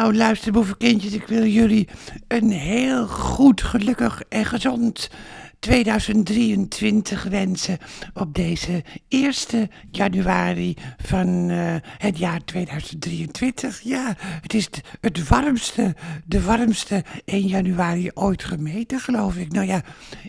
Nou, luister, boevenkindjes, ik wil jullie een heel goed, gelukkig en gezond 2023 wensen op deze 1 januari van uh, het jaar 2023. Ja, het is het warmste, de warmste 1 januari ooit gemeten, geloof ik. Nou ja,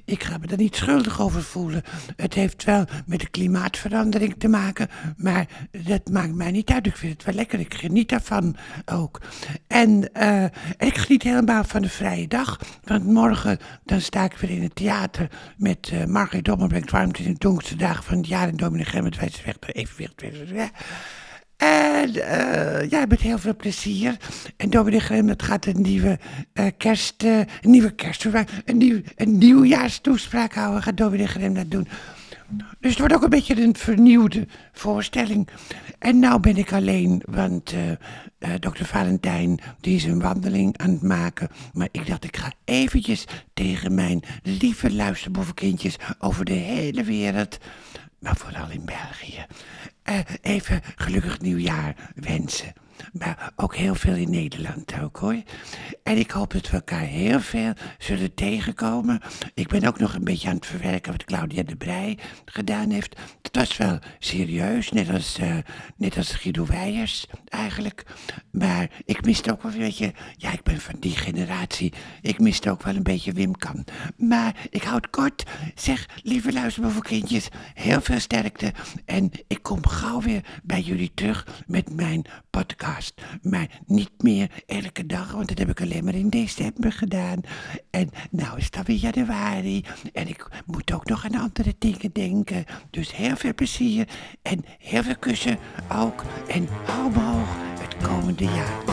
ik ga me er niet schuldig over voelen. Het heeft wel met de klimaatverandering te maken, maar dat maakt mij niet uit. Ik vind het wel lekker, ik geniet daarvan ook. En uh, ik geniet helemaal van de vrije dag, want morgen dan sta ik weer in het theater met uh, Margriet Dommelbrink, Warmte in de donkerste dagen van het jaar en Dominee Gemmet wijst weg naar evenwicht. En uh, ja, met heel veel plezier. En Dominee Gremmet gaat een nieuwe uh, kerst, een nieuwe kersttoespraak, een, nieuw, een nieuwjaarstoespraak houden. Gaat Dominee Gremmet doen. Dus het wordt ook een beetje een vernieuwde voorstelling. En nou ben ik alleen, want uh, uh, dokter Valentijn die is een wandeling aan het maken. Maar ik dacht, ik ga eventjes tegen mijn lieve luisterboevenkindjes over de hele wereld, maar vooral in België, uh, even gelukkig nieuwjaar wensen. Maar ook heel veel in Nederland ook hoor. En ik hoop dat we elkaar heel veel zullen tegenkomen. Ik ben ook nog een beetje aan het verwerken wat Claudia de Brij gedaan heeft. Dat was wel serieus, net als, uh, net als Guido Weijers eigenlijk. Maar ik miste ook wel een beetje, ja ik ben van die generatie. Ik miste ook wel een beetje Wim Kan. Maar ik houd kort. Zeg, lieve luisterboevenkindjes, heel veel sterkte. En ik kom gauw weer bij jullie terug met mijn podcast. Maar niet meer elke dag, want dat heb ik alleen maar in december gedaan. En nou is het weer januari. En ik moet ook nog aan andere dingen denken. Dus heel veel plezier en heel veel kussen ook. En hou omhoog het komende jaar.